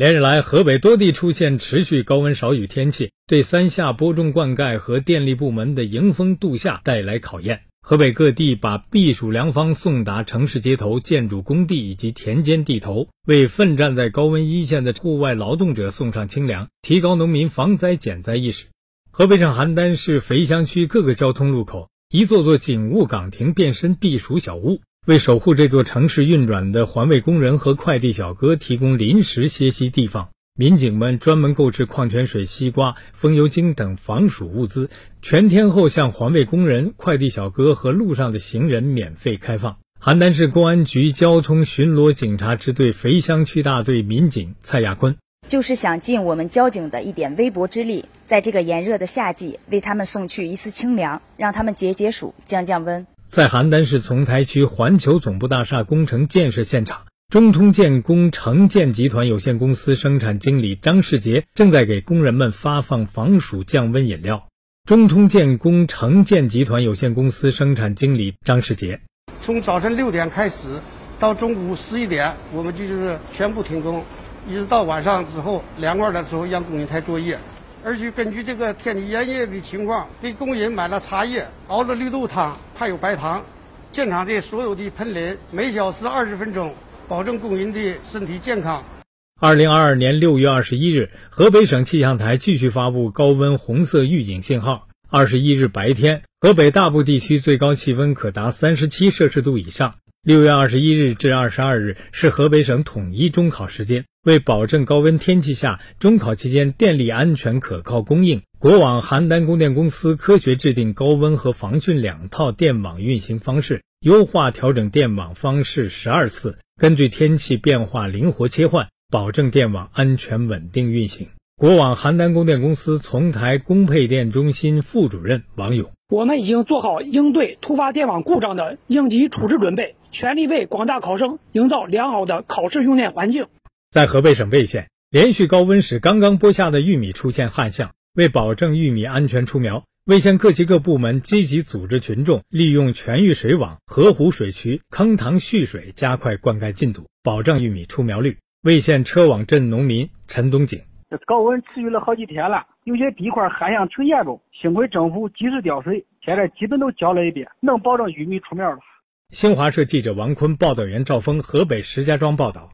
连日来，河北多地出现持续高温少雨天气，对三夏播种灌溉和电力部门的迎风度夏带来考验。河北各地把避暑良方送达城市街头、建筑工地以及田间地头，为奋战在高温一线的户外劳动者送上清凉，提高农民防灾减灾意识。河北省邯郸市肥乡区各个交通路口，一座座警务岗亭变身避暑小屋。为守护这座城市运转的环卫工人和快递小哥提供临时歇息地方，民警们专门购置矿泉水、西瓜、风油精等防暑物资，全天候向环卫工人、快递小哥和路上的行人免费开放。邯郸市公安局交通巡逻警察支队肥乡区大队民警蔡亚坤，就是想尽我们交警的一点微薄之力，在这个炎热的夏季，为他们送去一丝清凉，让他们解解暑、降降温。在邯郸市丛台区环球总部大厦工程建设现场，中通建工城建集团有限公司生产经理张世杰正在给工人们发放防暑降温饮料。中通建工城建集团有限公司生产经理张世杰：从早晨六点开始，到中午十一点，我们就是全部停工，一直到晚上之后凉快的时候，让工人台作业。而且根据这个天气炎热的情况，给工人买了茶叶，熬了绿豆汤，还有白糖。现场的所有的喷淋每小时二十分钟，保证工人的身体健康。二零二二年六月二十一日，河北省气象台继续发布高温红色预警信号。二十一日白天，河北大部地区最高气温可达三十七摄氏度以上。六月二十一日至二十二日是河北省统一中考时间。为保证高温天气下中考期间电力安全可靠供应，国网邯郸供电公司科学制定高温和防汛两套电网运行方式，优化调整电网方式十二次，根据天气变化灵活切换，保证电网安全稳定运行。国网邯郸供电公司丛台供配电中心副主任王勇：我们已经做好应对突发电网故障的应急处置准备，全力为广大考生营造良好的考试用电环境。在河北省魏县，连续高温使刚刚播下的玉米出现旱象。为保证玉米安全出苗，魏县各级各部门积极组织群众利用全域水网、河湖水渠、坑塘蓄水，加快灌溉进度，保证玉米出苗率。魏县车网镇农民陈东景：这高温持续了好几天了，有些地块旱象挺严重，幸亏政府及时调水，现在基本都浇了一遍，能保证玉米出苗了。新华社记者王坤、报道员赵峰，河北石家庄报道。